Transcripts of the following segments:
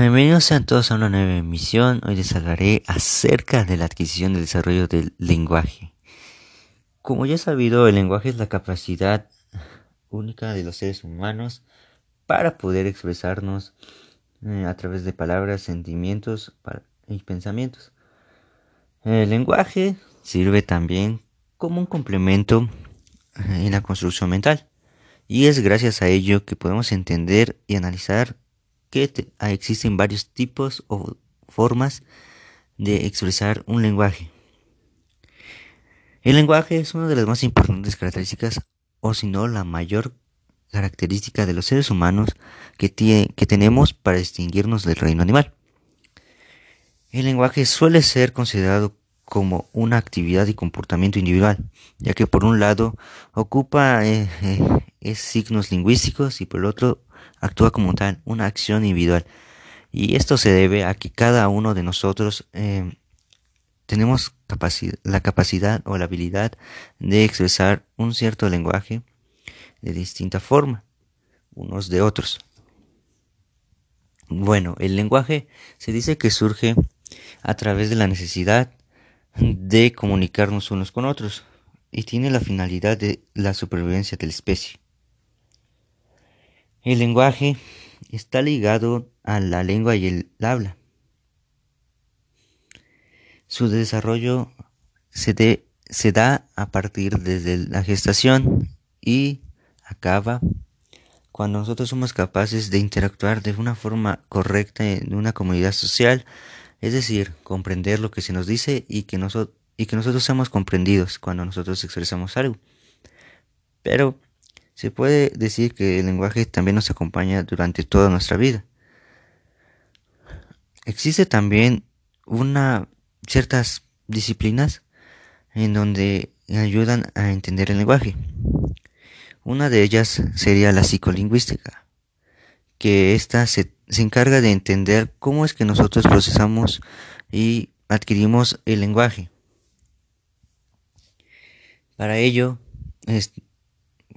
Bienvenidos sean todos a una nueva emisión. Hoy les hablaré acerca de la adquisición y desarrollo del lenguaje. Como ya sabido, el lenguaje es la capacidad única de los seres humanos para poder expresarnos eh, a través de palabras, sentimientos y pensamientos. El lenguaje sirve también como un complemento eh, en la construcción mental y es gracias a ello que podemos entender y analizar que ah, existen varios tipos o formas de expresar un lenguaje. El lenguaje es una de las más importantes características, o si no la mayor característica de los seres humanos que, que tenemos para distinguirnos del reino animal. El lenguaje suele ser considerado como una actividad y comportamiento individual, ya que por un lado ocupa eh, eh, signos lingüísticos y por el otro actúa como tal una acción individual. Y esto se debe a que cada uno de nosotros eh, tenemos la capacidad o la habilidad de expresar un cierto lenguaje de distinta forma, unos de otros. Bueno, el lenguaje se dice que surge a través de la necesidad de comunicarnos unos con otros y tiene la finalidad de la supervivencia de la especie. El lenguaje está ligado a la lengua y el habla. Su desarrollo se, da a partir desde la gestación y acaba cuando nosotros somos capaces de interactuar de una forma correcta en una comunidad social, es decir, comprender lo que se nos dice y que, y que nosotros seamos comprendidos cuando nosotros expresamos algo. Pero se puede decir que el lenguaje también nos acompaña durante toda nuestra vida. Existe también una ciertas disciplinas en donde ayudan a entender el lenguaje. Una de ellas sería la psicolingüística, que ésta se, se encarga de entender cómo es que nosotros procesamos y adquirimos el lenguaje. Para ello, es,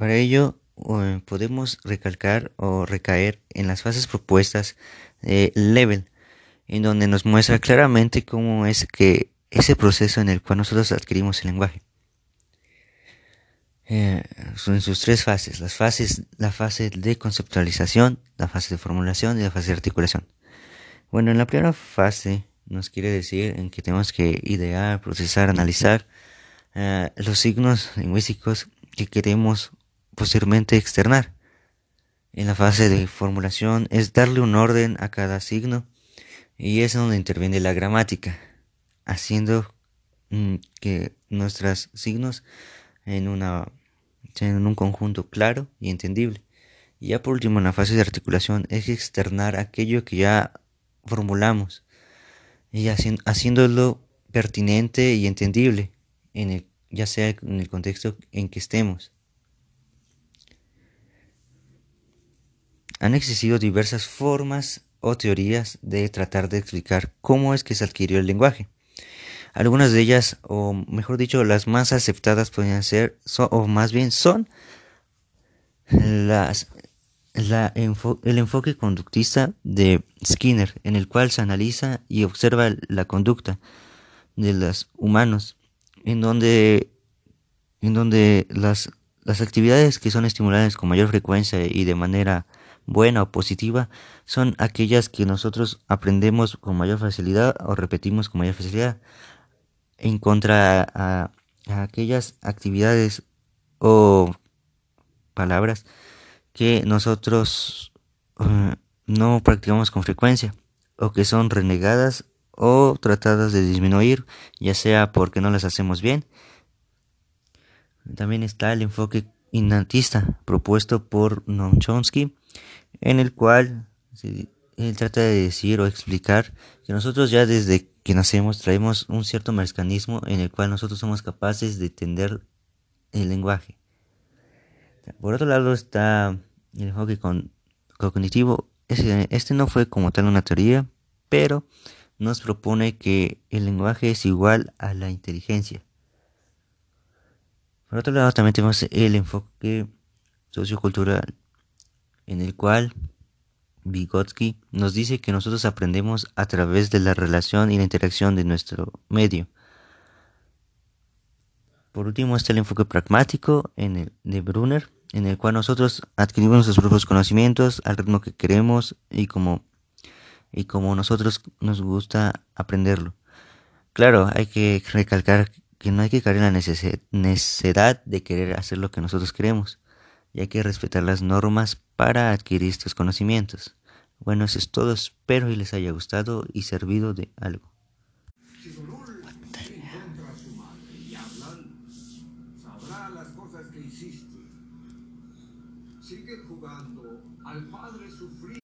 para ello eh, podemos recalcar o recaer en las fases propuestas de Level, en donde nos muestra claramente cómo es que ese proceso en el cual nosotros adquirimos el lenguaje. Eh, son sus tres fases, las fases, la fase de conceptualización, la fase de formulación y la fase de articulación. Bueno, en la primera fase nos quiere decir en que tenemos que idear, procesar, analizar eh, los signos lingüísticos que queremos posteriormente externar. En la fase de formulación es darle un orden a cada signo y es donde interviene la gramática, haciendo mm, que nuestros signos en, una, en un conjunto claro y entendible. Y ya por último, en la fase de articulación es externar aquello que ya formulamos y haciéndolo pertinente y entendible, en el, ya sea en el contexto en que estemos. Han existido diversas formas o teorías de tratar de explicar cómo es que se adquirió el lenguaje. Algunas de ellas, o mejor dicho, las más aceptadas podrían ser, o más bien son, las, el enfoque conductista de Skinner, en el cual se analiza y observa la conducta de los humanos, en donde, en donde las, las actividades que son estimuladas con mayor frecuencia y de manera buena o positiva son aquellas que nosotros aprendemos con mayor facilidad o repetimos con mayor facilidad en contra a, aquellas actividades o palabras que nosotros eh, no practicamos con frecuencia o que son renegadas o tratadas de disminuir, ya sea porque no las hacemos bien. También está el enfoque innatista propuesto por Noam Chomsky, en el cual él trata de decir o explicar que nosotros ya desde que nacemos traemos un cierto mecanismo en el cual nosotros somos capaces de entender el lenguaje. Por otro lado está el enfoque cognitivo. Este no fue como tal una teoría, pero nos propone que el lenguaje es igual a la inteligencia. Por otro lado también tenemos el enfoque sociocultural en el cual Vygotsky nos dice que nosotros aprendemos a través de la relación y la interacción de nuestro medio. Por último está el enfoque pragmático en el de Brunner, en el cual nosotros adquirimos nuestros propios conocimientos al ritmo que queremos y como, y como nosotros nos gusta aprenderlo. Claro, hay que recalcar que no hay que caer en la necesidad de querer hacer lo que nosotros queremos, y hay que respetar las normas para adquirir estos conocimientos. Bueno, eso es todo, espero que les haya gustado y servido de algo. Sigue jugando al padre.